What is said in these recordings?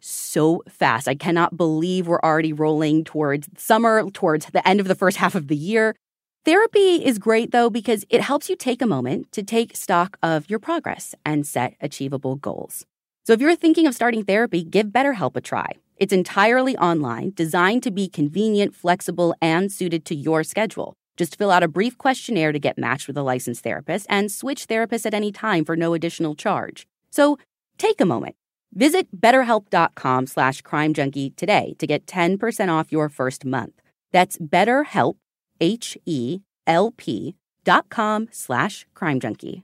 so fast. I cannot believe we're already rolling towards summer, towards the end of the first half of the year. Therapy is great though because it helps you take a moment to take stock of your progress and set achievable goals. So if you're thinking of starting therapy, give BetterHelp a try. It's entirely online, designed to be convenient, flexible, and suited to your schedule. Just fill out a brief questionnaire to get matched with a licensed therapist and switch therapists at any time for no additional charge. So take a moment. Visit betterhelp.com slash crimejunkie today to get 10% off your first month. That's betterhelp, H-E-L-P dot com slash crimejunkie.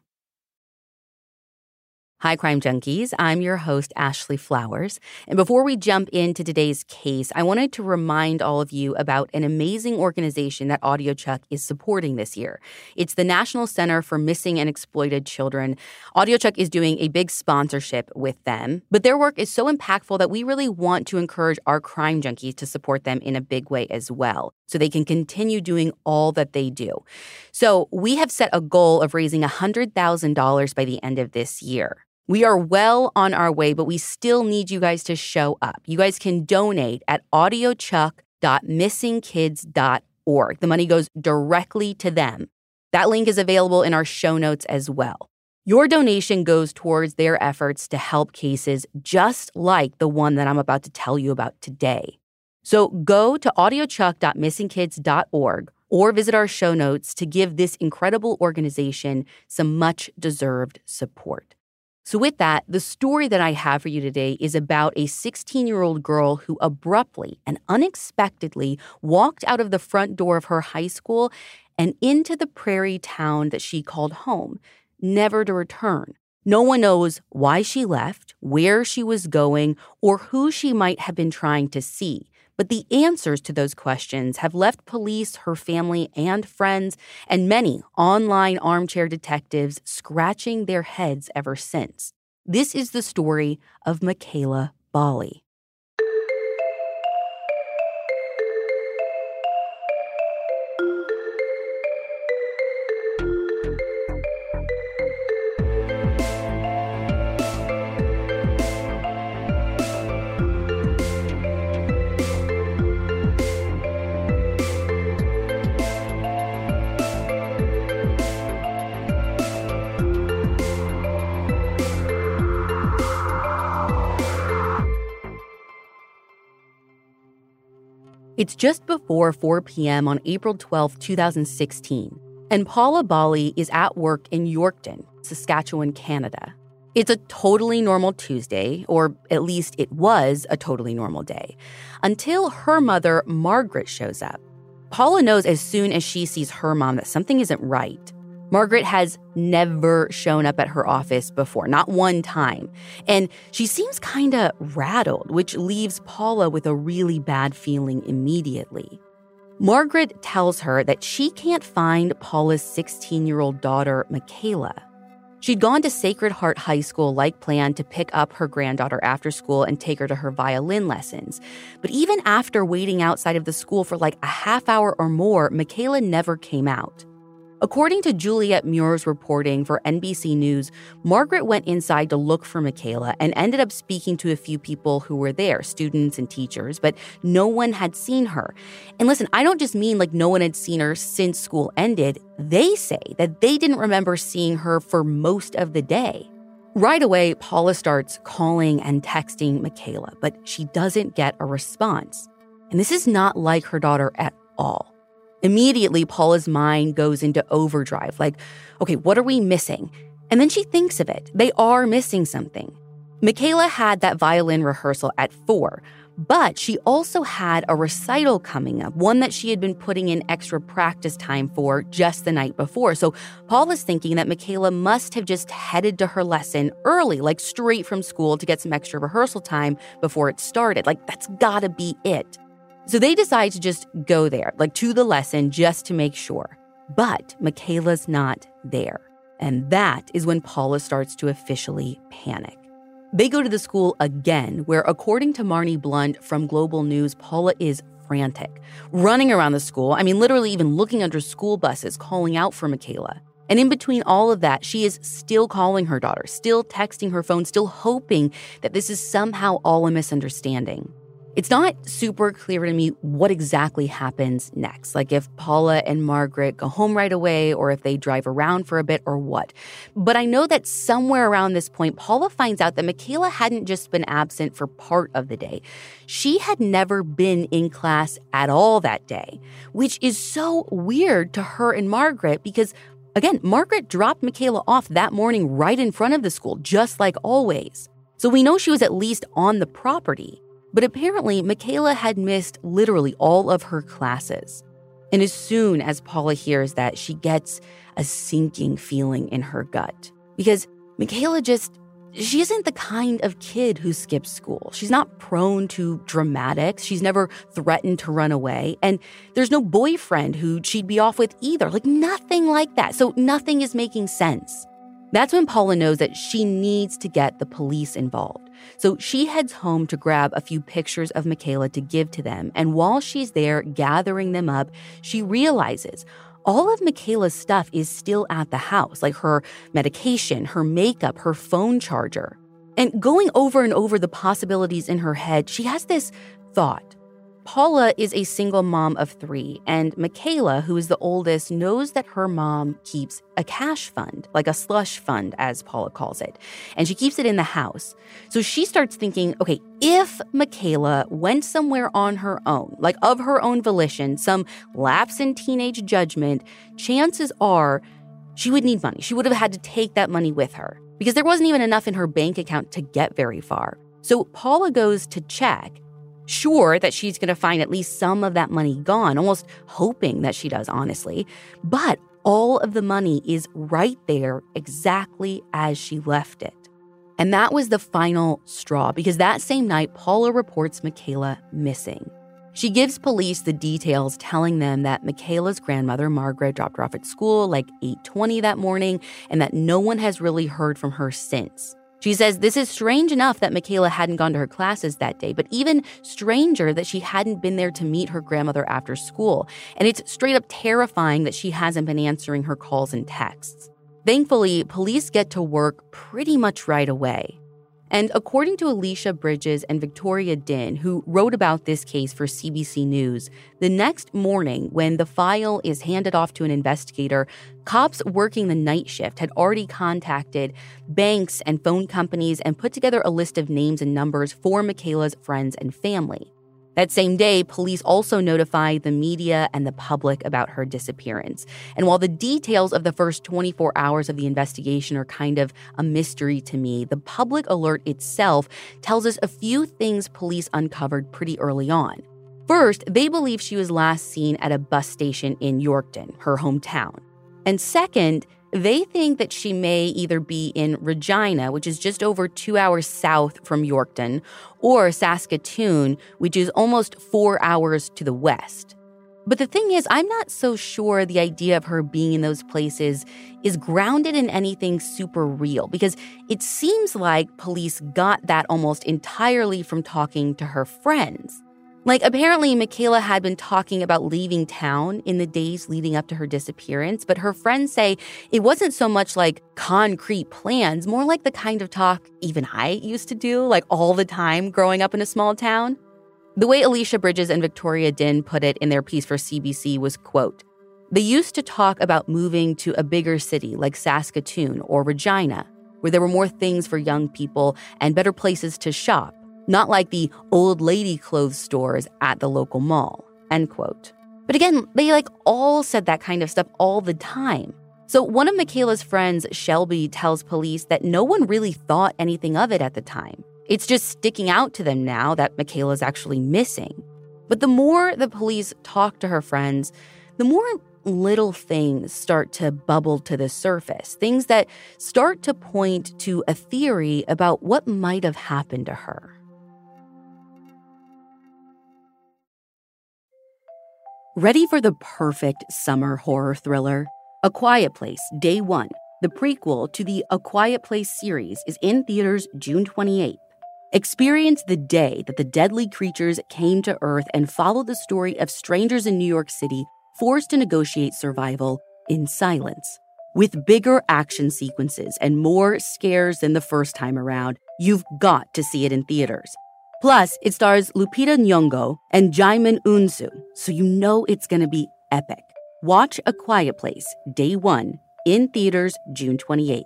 Hi, Crime Junkies. I'm your host, Ashley Flowers. And before we jump into today's case, I wanted to remind all of you about an amazing organization that AudioChuck is supporting this year. It's the National Center for Missing and Exploited Children. AudioChuck is doing a big sponsorship with them, but their work is so impactful that we really want to encourage our crime junkies to support them in a big way as well so they can continue doing all that they do. So we have set a goal of raising $100,000 by the end of this year. We are well on our way, but we still need you guys to show up. You guys can donate at audiochuck.missingkids.org. The money goes directly to them. That link is available in our show notes as well. Your donation goes towards their efforts to help cases just like the one that I'm about to tell you about today. So go to audiochuck.missingkids.org or visit our show notes to give this incredible organization some much deserved support. So, with that, the story that I have for you today is about a 16 year old girl who abruptly and unexpectedly walked out of the front door of her high school and into the prairie town that she called home, never to return. No one knows why she left, where she was going, or who she might have been trying to see. But the answers to those questions have left police, her family, and friends, and many online armchair detectives scratching their heads ever since. This is the story of Mekayla Bali. It's just before 4 p.m. on April 12, 2016, and Paula Bali is at work in Yorkton, Saskatchewan, Canada. It's a totally normal Tuesday, or at least it was a totally normal day, until her mother, Margaret, shows up. Paula knows as soon as she sees her mom that something isn't right. Margaret has never shown up at her office before, not one time. And she seems kind of rattled, which leaves Paula with a really bad feeling immediately. Margaret tells her that she can't find Paula's 16 year old daughter, Mekayla. She'd gone to Sacred Heart High School like planned to pick up her granddaughter after school and take her to her violin lessons. But even after waiting outside of the school for like a half hour or more, Mekayla never came out. According to Juliet Muir's reporting for NBC News, Margaret went inside to look for Mekayla and ended up speaking to a few people who were there, students and teachers, but no one had seen her. And listen, I don't just mean like no one had seen her since school ended. They say that they didn't remember seeing her for most of the day. Right away, Paula starts calling and texting Mekayla, but she doesn't get a response. And this is not like her daughter at all. Immediately, Paula's mind goes into overdrive like, okay, what are we missing? And then she thinks of it. They are missing something. Mekayla had that violin rehearsal at four, but she also had a recital coming up, one that she had been putting in extra practice time for just the night before. So Paula's thinking that Mekayla must have just headed to her lesson early, like straight from school to get some extra rehearsal time before it started. Like, that's gotta be it. So they decide to just go there, like to the lesson, just to make sure. But Mekayla's not there. And that is when Paula starts to officially panic. They go to the school again, where, according to Marnie Blunt from Global News, Paula is frantic, running around the school. I mean, literally even looking under school buses, calling out for Mekayla. And in between all of that, she is still calling her daughter, still texting her phone, still hoping that this is somehow all a misunderstanding. It's not super clear to me what exactly happens next, like if Paula and Margaret go home right away or if they drive around for a bit or what. But I know that somewhere around this point, Paula finds out that Mekayla hadn't just been absent for part of the day. She had never been in class at all that day, which is so weird to her and Margaret because Again, Margaret dropped Mekayla off that morning right in front of the school, just like always. So we know she was at least on the property. But apparently, Mekayla had missed literally all of her classes. And as soon as Paula hears that, she gets a sinking feeling in her gut. Because Mekayla just, she isn't the kind of kid who skips school. She's not prone to dramatics. She's never threatened to run away. And there's no boyfriend who she'd be off with either. Like nothing like that. So nothing is making sense. That's when Paula knows that she needs to get the police involved. So she heads home to grab a few pictures of Mekayla to give to them. And while she's there gathering them up, she realizes all of Mekayla's stuff is still at the house, like her medication, her makeup, her phone charger. And going over and over the possibilities in her head, she has this thought Paula is a single mom of three, and Mekayla, who is the oldest, knows that her mom keeps a cash fund, like a slush fund, as Paula calls it, and she keeps it in the house. So she starts thinking okay, if Mekayla went somewhere on her own, like of her own volition, some lapse in teenage judgment, chances are she would need money. She would have had to take that money with her because there wasn't even enough in her bank account to get very far. So Paula goes to check sure that she's going to find at least some of that money gone, almost hoping that she does, honestly. But all of the money is right there exactly as she left it. And that was the final straw because that same night, Paula reports Mekayla missing. She gives police the details telling them that Mekayla's grandmother Margaret dropped her off at school like 8:20 that morning and that no one has really heard from her since. She says this is strange enough that Mekayla hadn't gone to her classes that day, but even stranger that she hadn't been there to meet her grandmother after school. And it's straight up terrifying that she hasn't been answering her calls and texts. Thankfully, police get to work pretty much right away. And according to Alicia Bridges and Victoria Dinh, who wrote about this case for CBC News, the next morning, when the file is handed off to an investigator, cops working the night shift had already contacted banks and phone companies and put together a list of names and numbers for Mekayla's friends and family. That same day, police also notified the media and the public about her disappearance. And while the details of the first 24 hours of the investigation are kind of a mystery to me, the public alert itself tells us a few things police uncovered pretty early on. First, they believe she was last seen at a bus station in Yorkton, her hometown. And second, they think that she may either be in Regina, which is just over two hours south from Yorkton, or Saskatoon, which is almost four hours to the west. But the thing is, I'm not so sure the idea of her being in those places is grounded in anything super real because it seems like police got that almost entirely from talking to her friends. Like, apparently, Mekayla had been talking about leaving town in the days leading up to her disappearance, but her friends say it wasn't so much like concrete plans, more like the kind of talk even I used to do, like all the time growing up in a small town. The way Alicia Bridges and Victoria Dinh put it in their piece for CBC was, quote, they used to talk about moving to a bigger city like Saskatoon or Regina, where there were more things for young people and better places to shop not like the old lady clothes stores at the local mall. End quote. But again, they like all said that kind of stuff all the time. So one of Mekayla's friends, Shelby, tells police that no one really thought anything of it at the time. It's just sticking out to them now that Mekayla's actually missing. But the more the police talk to her friends, the more little things start to bubble to the surface, things that start to point to a theory about what might have happened to her. Ready for the perfect summer horror thriller? A Quiet Place Day 1, the prequel to the A Quiet Place series, is in theaters June 28th. Experience the day that the deadly creatures came to Earth and follow the story of strangers in New York City forced to negotiate survival in silence. With bigger action sequences and more scares than the first time around, you've got to see it in theaters. Plus, it stars Lupita Nyong'o and Djimon Hounsou, so you know it's going to be epic. Watch A Quiet Place, Day 1, in theaters June 28th.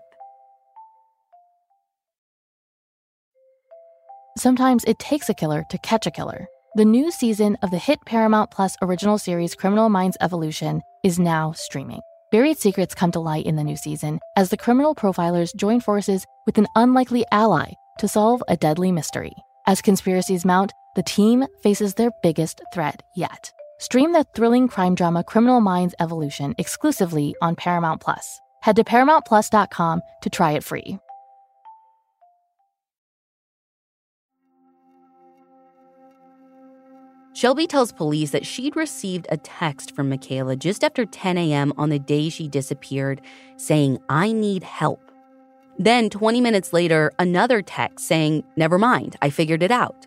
Sometimes it takes a killer to catch a killer. The new season of the hit Paramount Plus original series Criminal Minds Evolution is now streaming. Buried secrets come to light in the new season as the criminal profilers join forces with an unlikely ally to solve a deadly mystery. As conspiracies mount, the team faces their biggest threat yet. Stream the thrilling crime drama Criminal Minds Evolution exclusively on Paramount Plus. Head to ParamountPlus.com to try it free. Shelby tells police that she'd received a text from Mekayla just after 10 a.m. on the day she disappeared saying, I need help. Then, 20 minutes later, another text saying, Never mind, I figured it out.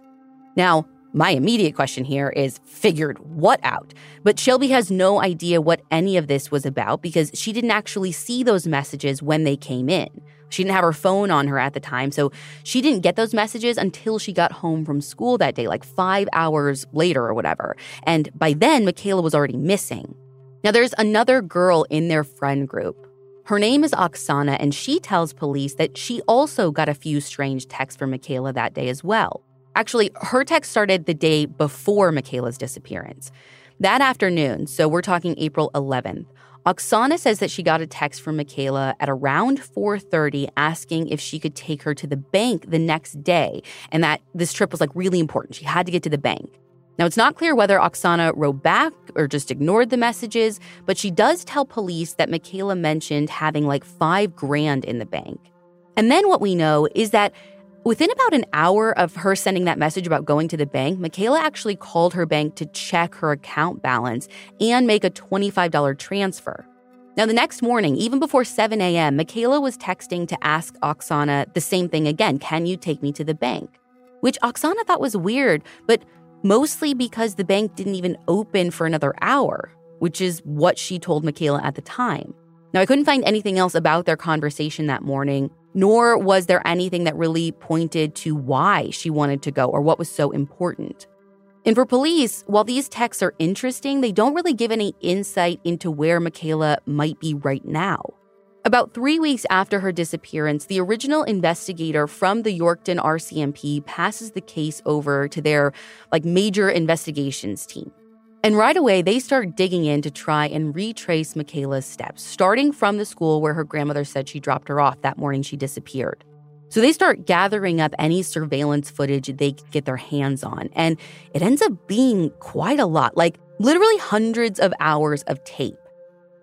Now, my immediate question here is figured what out? But Shelby has no idea what any of this was about because she didn't actually see those messages when they came in. She didn't have her phone on her at the time, so she didn't get those messages until she got home from school that day, like five hours later or whatever. And by then, Mekayla was already missing. Now, there's another girl in their friend group her name is Oksana, and she tells police that she also got a few strange texts from Mekayla that day as well. Actually, her text started the day before Mekayla's disappearance. That afternoon, so we're talking April 11th, Oksana says that she got a text from Mekayla at around 4:30 asking if she could take her to the bank the next day and that this trip was like really important. She had to get to the bank. Now, it's not clear whether Oksana wrote back or just ignored the messages, but she does tell police that Mekayla mentioned having like five grand in the bank. And then what we know is that within about an hour of her sending that message about going to the bank, Mekayla actually called her bank to check her account balance and make a $25 transfer. Now, the next morning, even before 7 a.m., Mekayla was texting to ask Oksana the same thing again Can you take me to the bank? Which Oksana thought was weird, but mostly because the bank didn't even open for another hour, which is what she told Mekayla at the time. Now, I couldn't find anything else about their conversation that morning, nor was there anything that really pointed to why she wanted to go or what was so important. And for police, while these texts are interesting, they don't really give any insight into where Mekayla might be right now. About three weeks after her disappearance, the original investigator from the Yorkton RCMP passes the case over to their like major investigations team. And right away, they start digging in to try and retrace Mekayla's steps, starting from the school where her grandmother said she dropped her off that morning she disappeared. So they start gathering up any surveillance footage they get their hands on. And it ends up being quite a lot, like literally hundreds of hours of tape.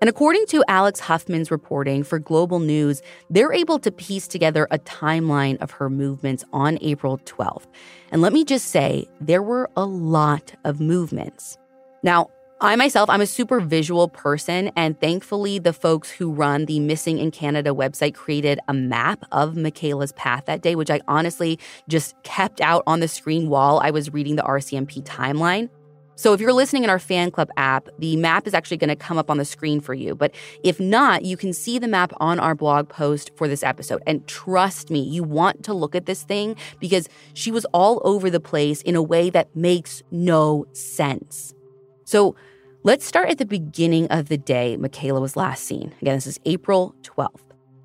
And according to Alex Huffman's reporting for Global News, they're able to piece together a timeline of her movements on April 12th. And let me just say, there were a lot of movements. Now, I myself, I'm a super visual person, and thankfully, the folks who run the Missing in Canada website created a map of Mekayla's path that day, which I honestly just kept out on the screen while I was reading the RCMP timeline. So if you're listening in our fan club app, the map is actually going to come up on the screen for you. But if not, you can see the map on our blog post for this episode. And trust me, you want to look at this thing because she was all over the place in a way that makes no sense. So let's start at the beginning of the day Mekayla was last seen. Again, this is April 12th.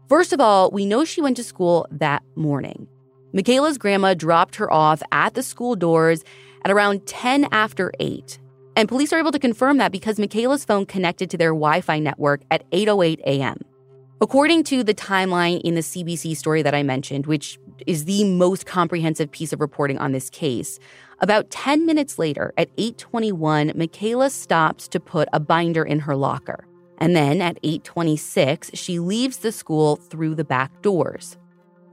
First of all, we know she went to school that morning. Mekayla's grandma dropped her off at the school doors at around 10 after 8. And police are able to confirm that because Mekayla's phone connected to their Wi Fi network at 8.08 a.m. According to the timeline in the CBC story that I mentioned, which is the most comprehensive piece of reporting on this case, about 10 minutes later, at 8:21, Mekayla stops to put a binder in her locker. And then at 8:26, she leaves the school through the back doors.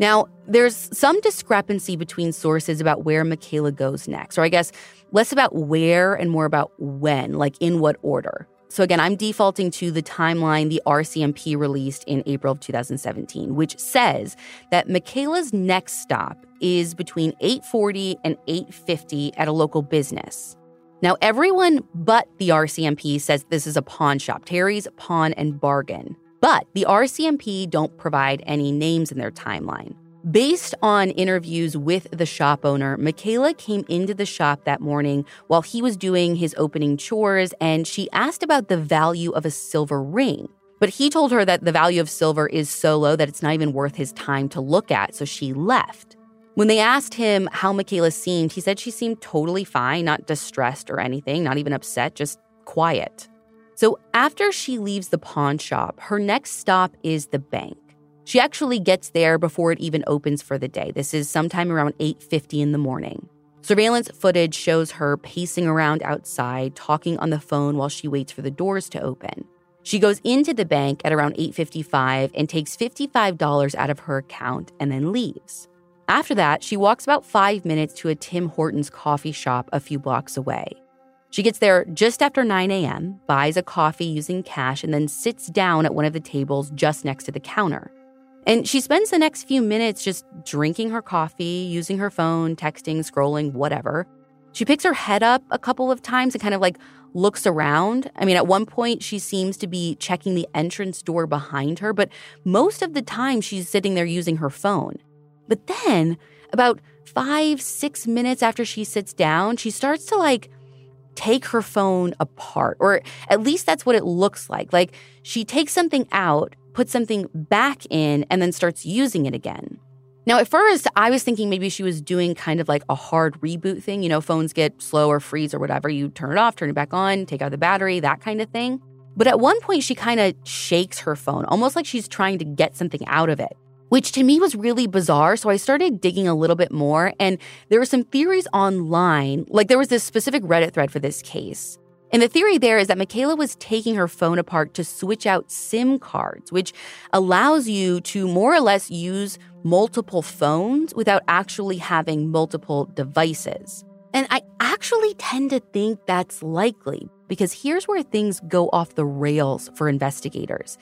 Now, there's some discrepancy between sources about where Mekayla goes next, or I guess less about where and more about when, like in what order. So again, I'm defaulting to the timeline the RCMP released in April of 2017, which says that Mekayla's next stop is between 8:40 and 8:50 at a local business. Now, everyone but the RCMP says this is a pawn shop, Terry's Pawn and Bargain. But the RCMP don't provide any names in their timeline. Based on interviews with the shop owner, Mekayla came into the shop that morning while he was doing his opening chores and she asked about the value of a silver ring. But he told her that the value of silver is so low that it's not even worth his time to look at, so she left. When they asked him how Mekayla seemed, he said she seemed totally fine, not distressed or anything, not even upset, just quiet. So after she leaves the pawn shop, her next stop is the bank. She actually gets there before it even opens for the day. This is sometime around 8:50 in the morning. Surveillance footage shows her pacing around outside, talking on the phone while she waits for the doors to open. She goes into the bank at around 8:55 and takes $55 out of her account and then leaves. After that, she walks about 5 minutes to a Tim Hortons coffee shop a few blocks away. She gets there just after 9 a.m., buys a coffee using cash, and then sits down at one of the tables just next to the counter. And she spends the next few minutes just drinking her coffee, using her phone, texting, scrolling, whatever. She picks her head up a couple of times and kind of like looks around. I mean, at one point, she seems to be checking the entrance door behind her, but most of the time, she's sitting there using her phone. But then, about five, six minutes after she sits down, she starts to like take her phone apart, or at least that's what it looks like. Like she takes something out puts something back in, and then starts using it again. Now, at first, I was thinking maybe she was doing kind of like a hard reboot thing. You know, phones get slow or freeze or whatever. You turn it off, turn it back on, take out the battery, that kind of thing. But at one point, she kind of shakes her phone, almost like she's trying to get something out of it, which to me was really bizarre. So I started digging a little bit more, and there were some theories online. Like there was this specific Reddit thread for this case and the theory there is that Mekayla was taking her phone apart to switch out SIM cards, which allows you to more or less use multiple phones without actually having multiple devices. And I actually tend to think that's likely because here's where things go off the rails for investigators.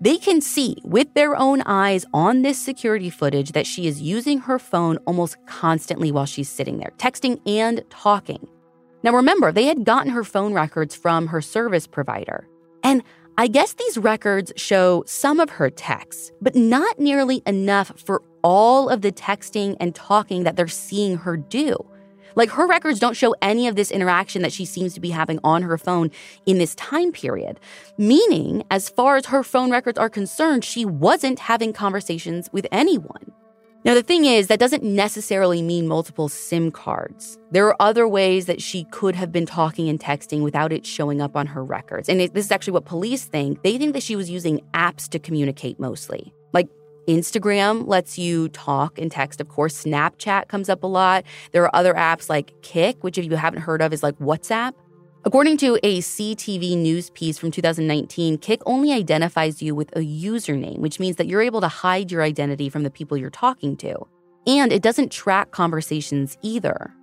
They can see with their own eyes on this security footage that she is using her phone almost constantly while she's sitting there, texting and talking. Now, remember, they had gotten her phone records from her service provider. And I guess these records show some of her texts, but not nearly enough for all of the texting and talking that they're seeing her do. Like her records don't show any of this interaction that she seems to be having on her phone in this time period. Meaning, as far as her phone records are concerned, she wasn't having conversations with anyone. Now, the thing is, that doesn't necessarily mean multiple SIM cards. There are other ways that she could have been talking and texting without it showing up on her records. And it, this is actually what police think. They think that she was using apps to communicate mostly. Like Instagram lets you talk and text, of course. Snapchat comes up a lot. There are other apps like Kik, which, if you haven't heard of, is like WhatsApp. According to a CTV news piece from 2019, Kik only identifies you with a username, which means that you're able to hide your identity from the people you're talking to. And it doesn't track conversations either.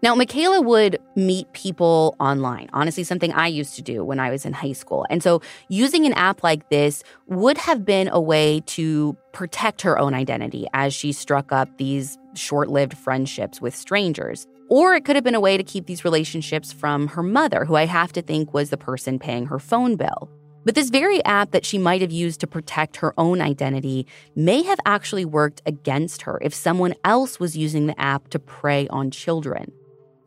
Now, Mekayla would meet people online, honestly, something I used to do when I was in high school. And so using an app like this would have been a way to protect her own identity as she struck up these short lived friendships with strangers. Or it could have been a way to keep these relationships from her mother, who I have to think was the person paying her phone bill. But this very app that she might have used to protect her own identity may have actually worked against her if someone else was using the app to prey on children.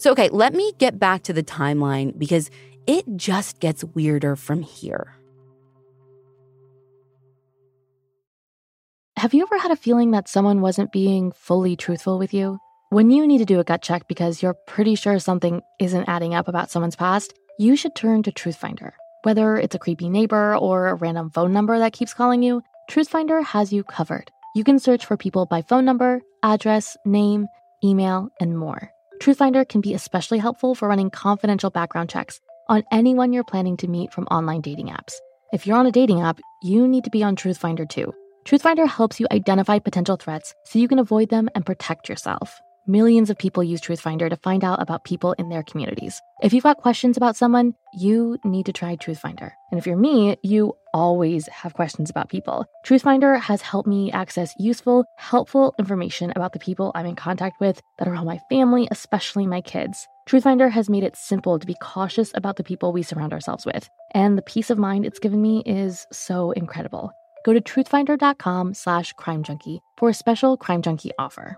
So, okay, let me get back to the timeline because it just gets weirder from here. Have you ever had a feeling that someone wasn't being fully truthful with you? When you need to do a gut check because you're pretty sure something isn't adding up about someone's past, you should turn to Truthfinder. Whether it's a creepy neighbor or a random phone number that keeps calling you, Truthfinder has you covered. You can search for people by phone number, address, name, email, and more. Truthfinder can be especially helpful for running confidential background checks on anyone you're planning to meet from online dating apps. If you're on a dating app, you need to be on Truthfinder too. Truthfinder helps you identify potential threats so you can avoid them and protect yourself. Millions of people use Truthfinder to find out about people in their communities. If you've got questions about someone, you need to try Truthfinder. And if you're me, you always have questions about people. Truthfinder has helped me access useful, helpful information about the people I'm in contact with that are all my family, especially my kids. Truthfinder has made it simple to be cautious about the people we surround ourselves with. And the peace of mind it's given me is so incredible. Go to truthfinder.com slash crime junkie for a special crime junkie offer.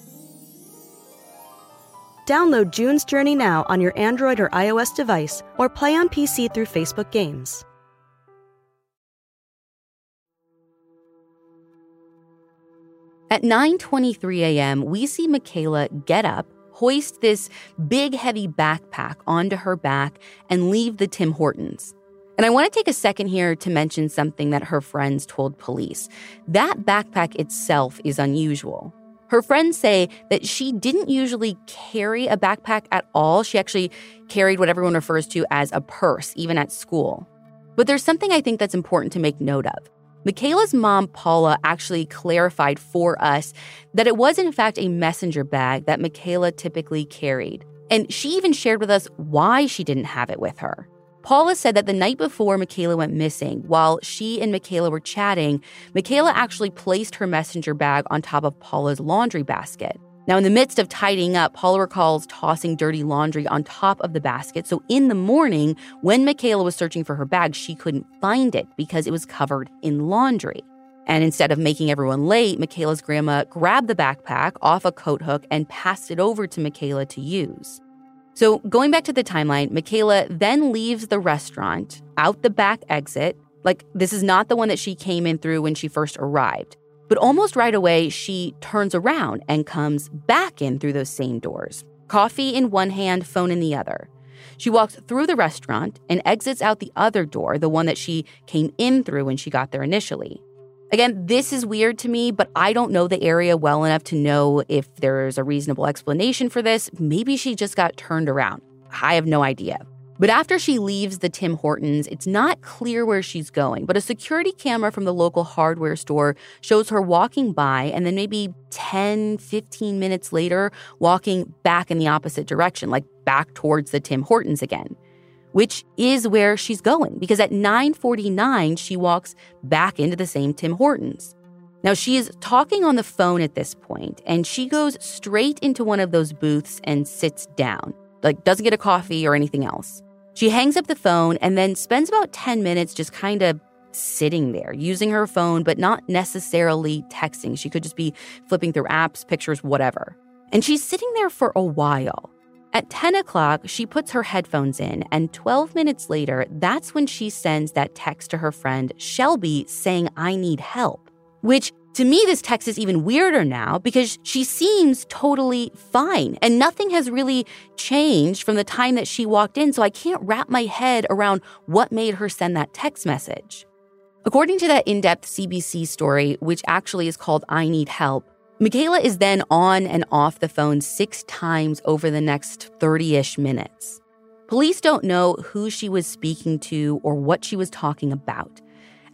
Download June's Journey now on your Android or iOS device or play on PC through Facebook Games. At 9:23 a.m., we see Mekayla get up, hoist this big heavy backpack onto her back and leave the Tim Hortons. And I want to take a second here to mention something that her friends told police. That backpack itself is unusual. Her friends say that she didn't usually carry a backpack at all. She actually carried what everyone refers to as a purse, even at school. But there's something I think that's important to make note of. Mekayla's mom, Paula, actually clarified for us that it was, in fact, a messenger bag that Mekayla typically carried. And she even shared with us why she didn't have it with her. Paula said that the night before Mekayla went missing, while she and Mekayla were chatting, Mekayla actually placed her messenger bag on top of Paula's laundry basket. Now, in the midst of tidying up, Paula recalls tossing dirty laundry on top of the basket. So, in the morning, when Mekayla was searching for her bag, she couldn't find it because it was covered in laundry. And instead of making everyone late, Mekayla's grandma grabbed the backpack off a coat hook and passed it over to Mekayla to use. So, going back to the timeline, Mekayla then leaves the restaurant out the back exit. Like, this is not the one that she came in through when she first arrived. But almost right away, she turns around and comes back in through those same doors, coffee in one hand, phone in the other. She walks through the restaurant and exits out the other door, the one that she came in through when she got there initially. Again, this is weird to me, but I don't know the area well enough to know if there's a reasonable explanation for this. Maybe she just got turned around. I have no idea. But after she leaves the Tim Hortons, it's not clear where she's going, but a security camera from the local hardware store shows her walking by and then maybe 10, 15 minutes later, walking back in the opposite direction, like back towards the Tim Hortons again, which is where she's going because at 9:49 she walks back into the same Tim Hortons. Now she is talking on the phone at this point and she goes straight into one of those booths and sits down. Like doesn't get a coffee or anything else. She hangs up the phone and then spends about 10 minutes just kind of sitting there, using her phone, but not necessarily texting. She could just be flipping through apps, pictures, whatever. And she's sitting there for a while. At 10 o'clock, she puts her headphones in, and 12 minutes later, that's when she sends that text to her friend, Shelby, saying, I need help. Which To me, this text is even weirder now because she seems totally fine and nothing has really changed from the time that she walked in. So I can't wrap my head around what made her send that text message. According to that in depth CBC story, which actually is called I Need Help, Mekayla is then on and off the phone six times over the next 30 ish minutes. Police don't know who she was speaking to or what she was talking about.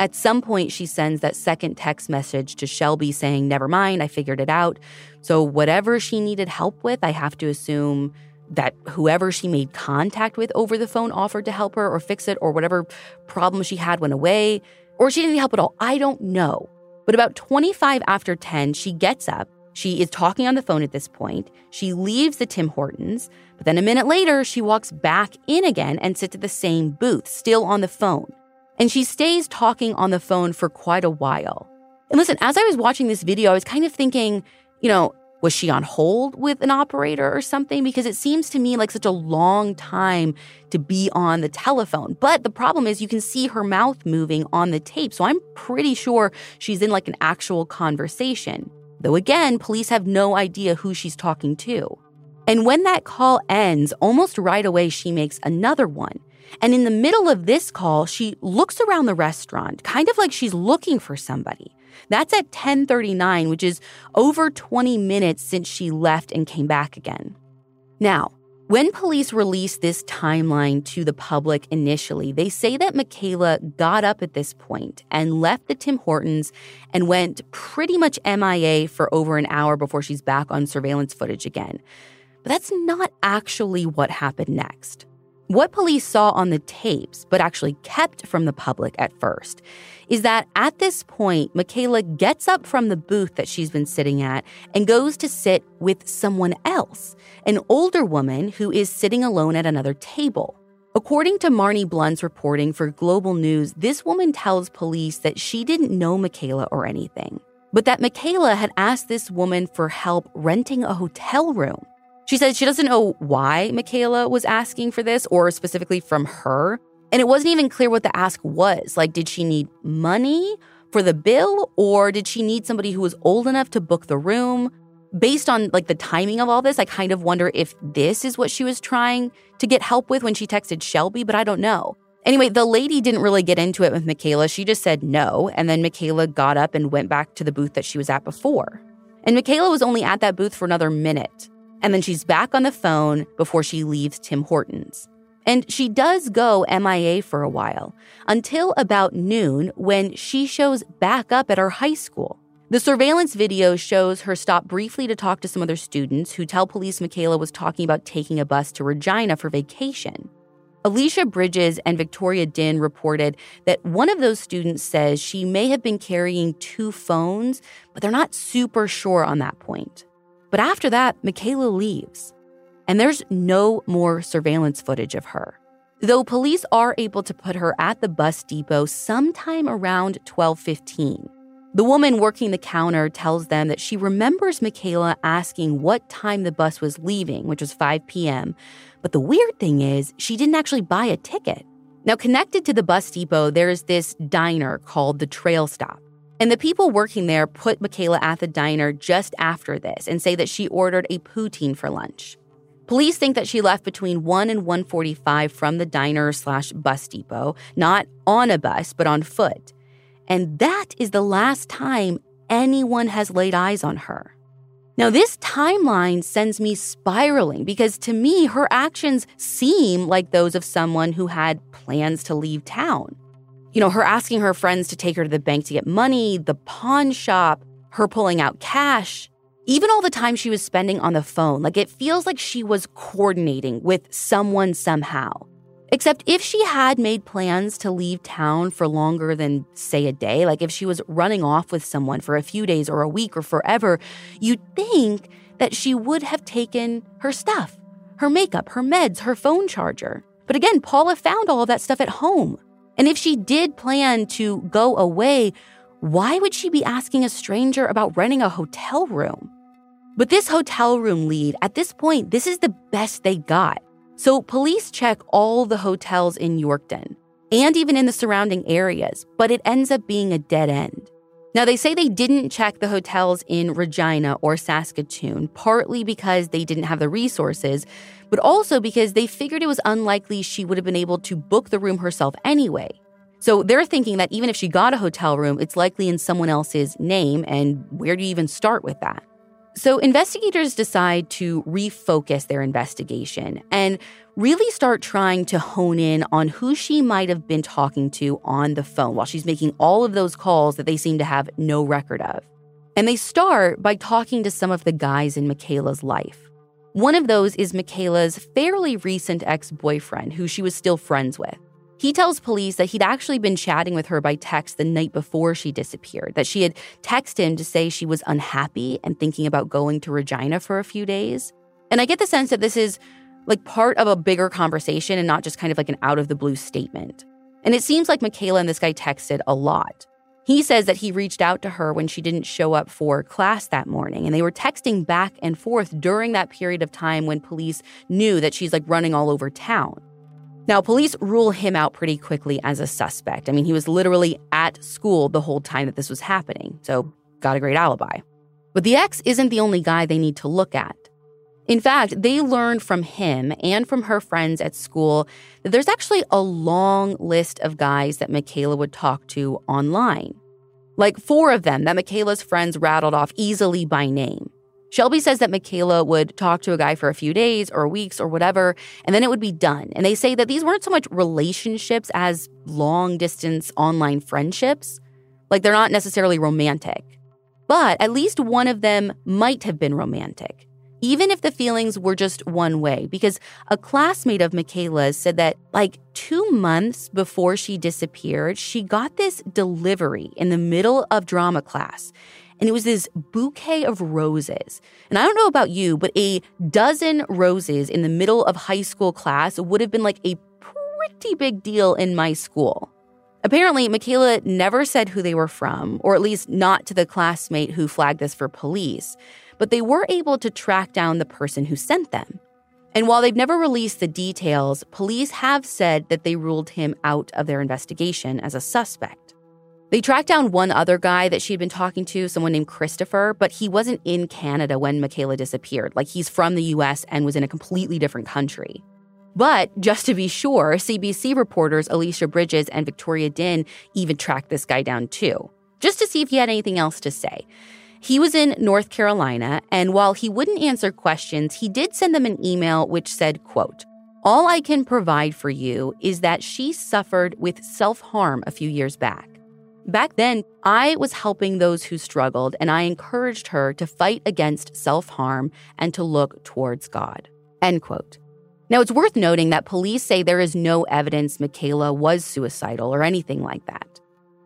At some point, she sends that second text message to Shelby saying, Never mind, I figured it out. So, whatever she needed help with, I have to assume that whoever she made contact with over the phone offered to help her or fix it, or whatever problem she had went away, or she didn't need help at all. I don't know. But about 25 after 10, she gets up. She is talking on the phone at this point. She leaves the Tim Hortons, but then a minute later, she walks back in again and sits at the same booth, still on the phone. And she stays talking on the phone for quite a while. And listen, as I was watching this video, I was kind of thinking, you know, was she on hold with an operator or something? Because it seems to me like such a long time to be on the telephone. But the problem is, you can see her mouth moving on the tape. So I'm pretty sure she's in like an actual conversation. Though again, police have no idea who she's talking to. And when that call ends, almost right away, she makes another one. And in the middle of this call, she looks around the restaurant, kind of like she's looking for somebody. That's at 10:39, which is over 20 minutes since she left and came back again. Now, when police released this timeline to the public initially, they say that Mekayla got up at this point and left the Tim Hortons and went pretty much MIA for over an hour before she's back on surveillance footage again. But that's not actually what happened next. What police saw on the tapes, but actually kept from the public at first, is that at this point, Mekayla gets up from the booth that she's been sitting at and goes to sit with someone else, an older woman who is sitting alone at another table. According to Marnie Blunt's reporting for Global News, this woman tells police that she didn't know Mekayla or anything, but that Mekayla had asked this woman for help renting a hotel room. She said she doesn't know why Mekayla was asking for this or specifically from her. And it wasn't even clear what the ask was. Like, did she need money for the bill or did she need somebody who was old enough to book the room? Based on like the timing of all this, I kind of wonder if this is what she was trying to get help with when she texted Shelby, but I don't know. Anyway, the lady didn't really get into it with Mekayla. She just said no. And then Mekayla got up and went back to the booth that she was at before. And Mekayla was only at that booth for another minute. And then she's back on the phone before she leaves Tim Hortons. And she does go MIA for a while until about noon when she shows back up at her high school. The surveillance video shows her stop briefly to talk to some other students who tell police Mekayla was talking about taking a bus to Regina for vacation. Alicia Bridges and Victoria Dinh reported that one of those students says she may have been carrying two phones, but they're not super sure on that point. But after that, Mekayla leaves, and there's no more surveillance footage of her. Though police are able to put her at the bus depot sometime around 12:15. The woman working the counter tells them that she remembers Mekayla asking what time the bus was leaving, which was 5 p.m. But the weird thing is, she didn't actually buy a ticket. Now, connected to the bus depot, there's this diner called the Trail Stop. And the people working there put Mekayla at the diner just after this and say that she ordered a poutine for lunch. Police think that she left between 1 and 1:45 from the diner slash bus depot, not on a bus, but on foot. And that is the last time anyone has laid eyes on her. Now, this timeline sends me spiraling because to me, her actions seem like those of someone who had plans to leave town. You know, her asking her friends to take her to the bank to get money, the pawn shop, her pulling out cash, even all the time she was spending on the phone. Like it feels like she was coordinating with someone somehow. Except if she had made plans to leave town for longer than, say, a day, like if she was running off with someone for a few days or a week or forever, you'd think that she would have taken her stuff her makeup, her meds, her phone charger. But again, Paula found all of that stuff at home. And if she did plan to go away, why would she be asking a stranger about renting a hotel room? But this hotel room lead, at this point, this is the best they got. So police check all the hotels in Yorkton and even in the surrounding areas, but it ends up being a dead end. Now, they say they didn't check the hotels in Regina or Saskatoon, partly because they didn't have the resources, but also because they figured it was unlikely she would have been able to book the room herself anyway. So they're thinking that even if she got a hotel room, it's likely in someone else's name, and where do you even start with that? So investigators decide to refocus their investigation and really start trying to hone in on who she might have been talking to on the phone while she's making all of those calls that they seem to have no record of. And they start by talking to some of the guys in Mekayla's life. One of those is Mekayla's fairly recent ex boyfriend, who she was still friends with. He tells police that he'd actually been chatting with her by text the night before she disappeared, that she had texted him to say she was unhappy and thinking about going to Regina for a few days. And I get the sense that this is like part of a bigger conversation and not just kind of like an out of the blue statement. And it seems like Mekayla and this guy texted a lot. He says that he reached out to her when she didn't show up for class that morning, and they were texting back and forth during that period of time when police knew that she's like running all over town. Now, police rule him out pretty quickly as a suspect. I mean, he was literally at school the whole time that this was happening, so got a great alibi. But the ex isn't the only guy they need to look at. In fact, they learned from him and from her friends at school that there's actually a long list of guys that Mekayla would talk to online. Like four of them that Mekayla's friends rattled off easily by name. Shelby says that Mekayla would talk to a guy for a few days or weeks or whatever, and then it would be done. And they say that these weren't so much relationships as long distance online friendships. Like they're not necessarily romantic. But at least one of them might have been romantic, even if the feelings were just one way. Because a classmate of Mekayla's said that, like, two months before she disappeared, she got this delivery in the middle of drama class and it was this bouquet of roses. And I don't know about you, but a dozen roses in the middle of high school class would have been like a pretty big deal in my school. Apparently, Mekayla never said who they were from, or at least not to the classmate who flagged this for police, but they were able to track down the person who sent them. And while they've never released the details, police have said that they ruled him out of their investigation as a suspect. They tracked down one other guy that she'd been talking to, someone named Christopher, but he wasn't in Canada when Mekayla disappeared. Like he's from the US and was in a completely different country. But just to be sure, CBC reporters Alicia Bridges and Victoria Dinh even tracked this guy down too, just to see if he had anything else to say. He was in North Carolina, and while he wouldn't answer questions, he did send them an email which said, quote, all I can provide for you is that she suffered with self harm a few years back. Back then, I was helping those who struggled, and I encouraged her to fight against self harm and to look towards God. End quote. Now, it's worth noting that police say there is no evidence Mekayla was suicidal or anything like that.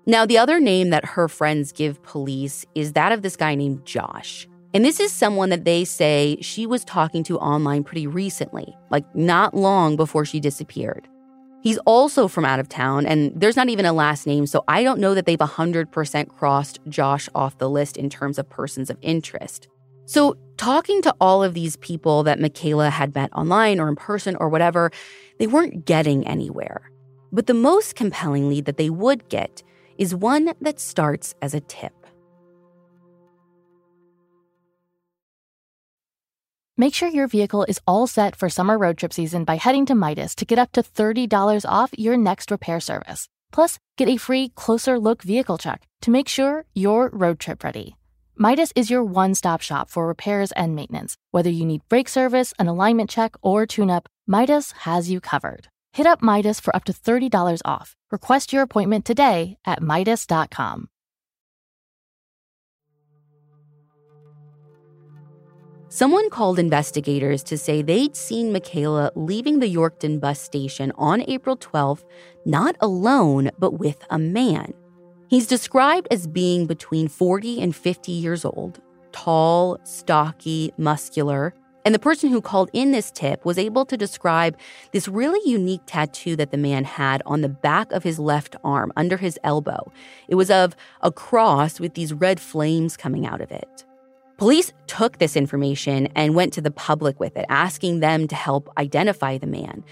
Now, the other name that her friends give police is that of this guy named Josh. And this is someone that they say she was talking to online pretty recently, like not long before she disappeared. He's also from out of town, and there's not even a last name, so I don't know that they've 100% crossed Josh off the list in terms of persons of interest. So, talking to all of these people that Mekayla had met online or in person or whatever, they weren't getting anywhere. But the most compelling lead that they would get is one that starts as a tip. Make sure your vehicle is all set for summer road trip season by heading to Midas to get up to $30 off your next repair service. Plus, get a free closer look vehicle check to make sure you're road trip ready. Midas is your one stop shop for repairs and maintenance. Whether you need brake service, an alignment check, or tune up, Midas has you covered. Hit up Midas for up to $30 off. Request your appointment today at Midas.com. Someone called investigators to say they'd seen Mekayla leaving the Yorkton bus station on April 12th, not alone, but with a man. He's described as being between 40 and 50 years old, tall, stocky, muscular. And the person who called in this tip was able to describe this really unique tattoo that the man had on the back of his left arm under his elbow. It was of a cross with these red flames coming out of it. Police took this information and went to the public with it, asking them to help identify the man.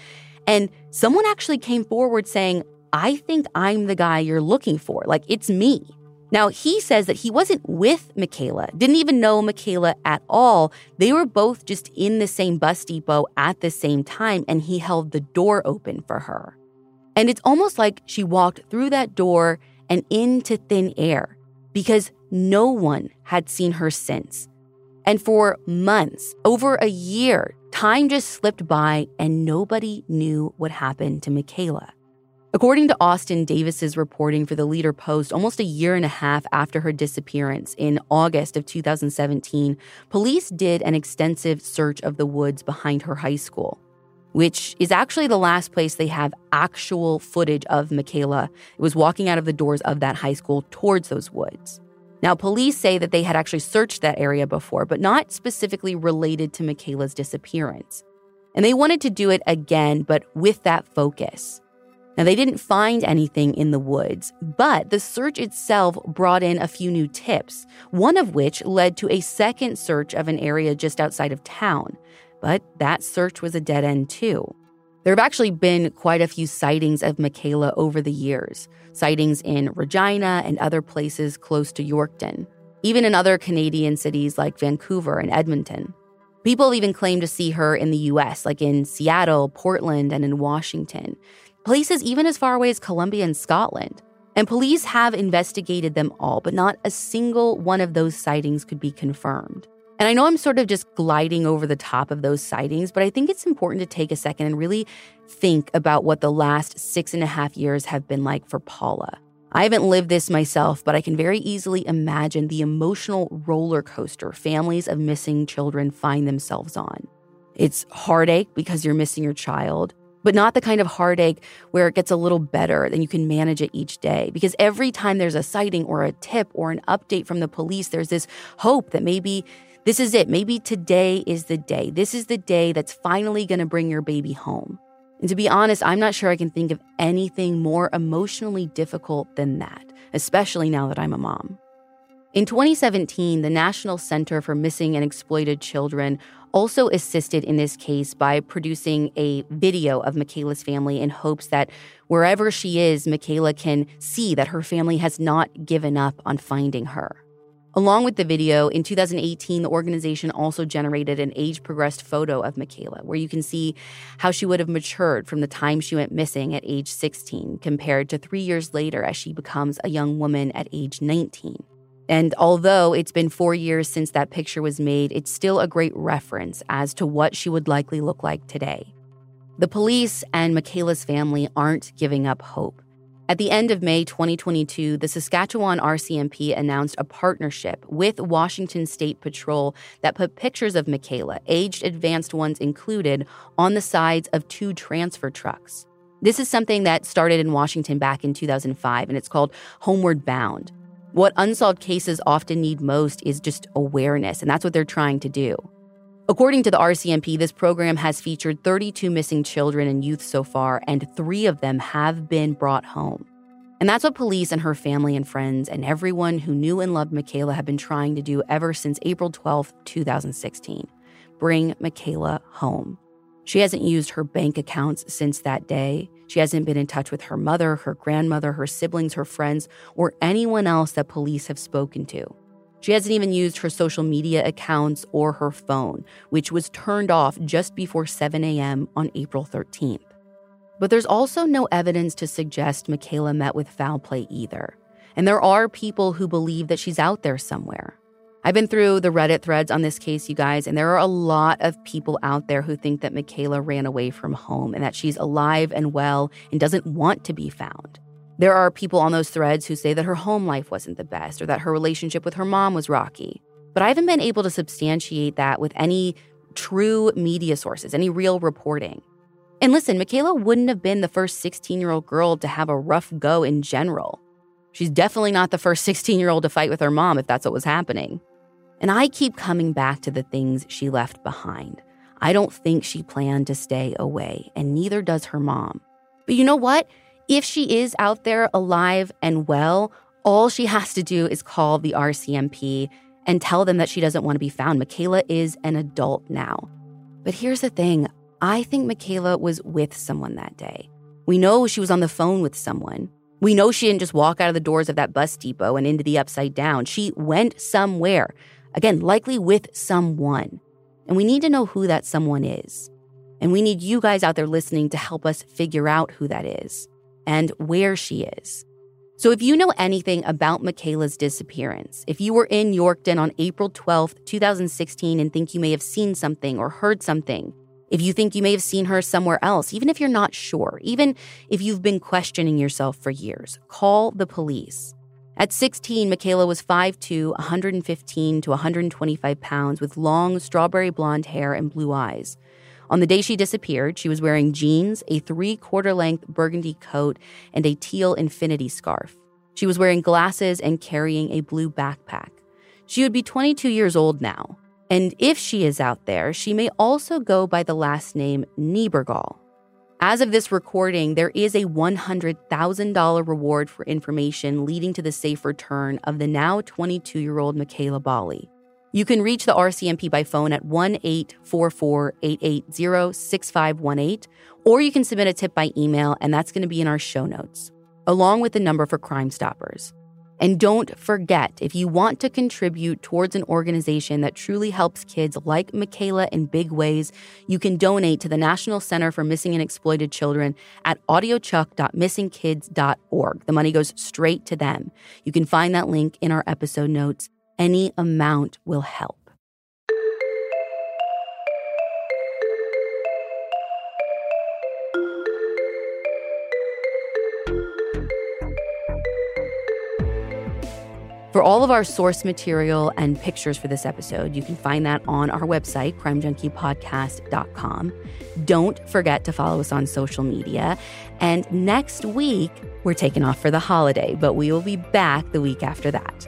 And someone actually came forward saying, I think I'm the guy you're looking for. Like, it's me. Now, he says that he wasn't with Mekayla, didn't even know Mekayla at all. They were both just in the same bus depot at the same time, and he held the door open for her. And it's almost like she walked through that door and into thin air because no one had seen her since. And for months, over a year, time just slipped by and nobody knew what happened to Mekayla. According to Austin Davis's reporting for the Leader Post, almost a year and a half after her disappearance in August of 2017, police did an extensive search of the woods behind her high school, which is actually the last place they have actual footage of Mekayla. It was walking out of the doors of that high school towards those woods. Now, police say that they had actually searched that area before, but not specifically related to Mekayla's disappearance. And they wanted to do it again, but with that focus. Now, they didn't find anything in the woods, but the search itself brought in a few new tips, one of which led to a second search of an area just outside of town. But that search was a dead end, too. There have actually been quite a few sightings of Mekayla over the years, sightings in Regina and other places close to Yorkton, even in other Canadian cities like Vancouver and Edmonton. People even claim to see her in the US, like in Seattle, Portland, and in Washington places even as far away as Colombia and Scotland. And police have investigated them all, but not a single one of those sightings could be confirmed. And I know I'm sort of just gliding over the top of those sightings, but I think it's important to take a second and really think about what the last six and a half years have been like for Paula. I haven't lived this myself, but I can very easily imagine the emotional roller coaster families of missing children find themselves on. It's heartache because you're missing your child but not the kind of heartache where it gets a little better and you can manage it each day. Because every time there's a sighting or a tip or an update from the police, there's this hope that maybe this is it. Maybe today is the day. This is the day that's finally going to bring your baby home. And to be honest, I'm not sure I can think of anything more emotionally difficult than that, especially now that I'm a mom. In 2017, the National Center for Missing and Exploited Children also assisted in this case by producing a video of Mekayla's family in hopes that wherever she is, Mekayla can see that her family has not given up on finding her. Along with the video, in 2018, the organization also generated an age progressed photo of Mekayla, where you can see how she would have matured from the time she went missing at age 16 compared to three years later as she becomes a young woman at age 19. And although it's been four years since that picture was made, it's still a great reference as to what she would likely look like today. The police and Mekayla's family aren't giving up hope. At the end of May 2022, the Saskatchewan RCMP announced a partnership with Washington State Patrol that put pictures of Mekayla, aged advanced ones included, on the sides of two transfer trucks. This is something that started in Washington back in 2005, and it's called Homeward Bound. What unsolved cases often need most is just awareness, and that's what they're trying to do. According to the RCMP, this program has featured 32 missing children and youth so far, and three of them have been brought home. And that's what police and her family and friends and everyone who knew and loved Mekayla have been trying to do ever since April 12, 2016 bring Mekayla home. She hasn't used her bank accounts since that day. She hasn't been in touch with her mother, her grandmother, her siblings, her friends, or anyone else that police have spoken to. She hasn't even used her social media accounts or her phone, which was turned off just before 7 a.m. on April 13th. But there's also no evidence to suggest Mekayla met with foul play either. And there are people who believe that she's out there somewhere. I've been through the Reddit threads on this case, you guys, and there are a lot of people out there who think that Mekayla ran away from home and that she's alive and well and doesn't want to be found. There are people on those threads who say that her home life wasn't the best or that her relationship with her mom was rocky. But I haven't been able to substantiate that with any true media sources, any real reporting. And listen, Mekayla wouldn't have been the first 16 year old girl to have a rough go in general. She's definitely not the first 16 year old to fight with her mom if that's what was happening. And I keep coming back to the things she left behind. I don't think she planned to stay away, and neither does her mom. But you know what? If she is out there alive and well, all she has to do is call the RCMP and tell them that she doesn't want to be found. Mekayla is an adult now. But here's the thing I think Mekayla was with someone that day. We know she was on the phone with someone. We know she didn't just walk out of the doors of that bus depot and into the upside down. She went somewhere, again, likely with someone. And we need to know who that someone is. And we need you guys out there listening to help us figure out who that is and where she is. So if you know anything about Mekayla's disappearance, if you were in Yorkton on April 12th, 2016, and think you may have seen something or heard something, if you think you may have seen her somewhere else, even if you're not sure, even if you've been questioning yourself for years, call the police. At 16, Mekayla was 5'2, 115 to 125 pounds, with long strawberry blonde hair and blue eyes. On the day she disappeared, she was wearing jeans, a three quarter length burgundy coat, and a teal infinity scarf. She was wearing glasses and carrying a blue backpack. She would be 22 years old now. And if she is out there, she may also go by the last name Niebergall. As of this recording, there is a $100,000 reward for information leading to the safe return of the now 22 year old Mekayla Bali. You can reach the RCMP by phone at 1 844 880 6518, or you can submit a tip by email, and that's going to be in our show notes, along with the number for Crime Stoppers. And don't forget, if you want to contribute towards an organization that truly helps kids like Mekayla in big ways, you can donate to the National Center for Missing and Exploited Children at audiochuck.missingkids.org. The money goes straight to them. You can find that link in our episode notes. Any amount will help. For all of our source material and pictures for this episode, you can find that on our website, crimejunkiepodcast.com. Don't forget to follow us on social media. And next week, we're taking off for the holiday, but we will be back the week after that.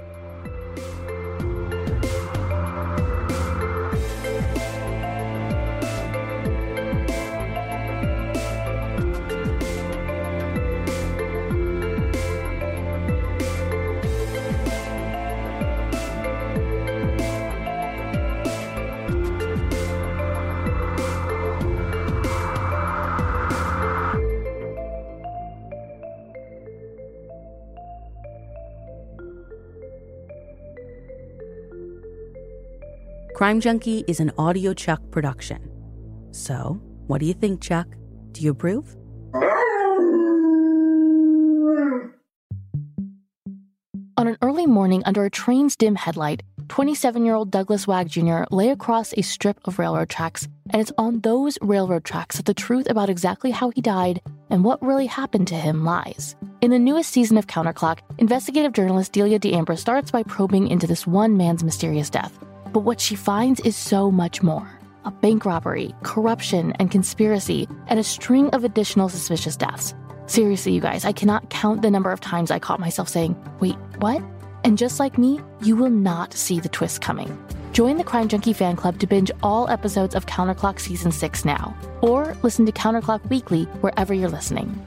Crime Junkie is an audio Chuck production. So, what do you think, Chuck? Do you approve? On an early morning under a train's dim headlight, 27 year old Douglas Wag Jr. lay across a strip of railroad tracks, and it's on those railroad tracks that the truth about exactly how he died and what really happened to him lies. In the newest season of Counterclock, investigative journalist Delia D'Ambra starts by probing into this one man's mysterious death but what she finds is so much more a bank robbery, corruption, and conspiracy, and a string of additional suspicious deaths. Seriously, you guys, I cannot count the number of times I caught myself saying, wait, what? And just like me, you will not see the twist coming. Join the Crime Junkie fan club to binge all episodes of Counterclock Season 6 now, or listen to Counterclock Weekly wherever you're listening.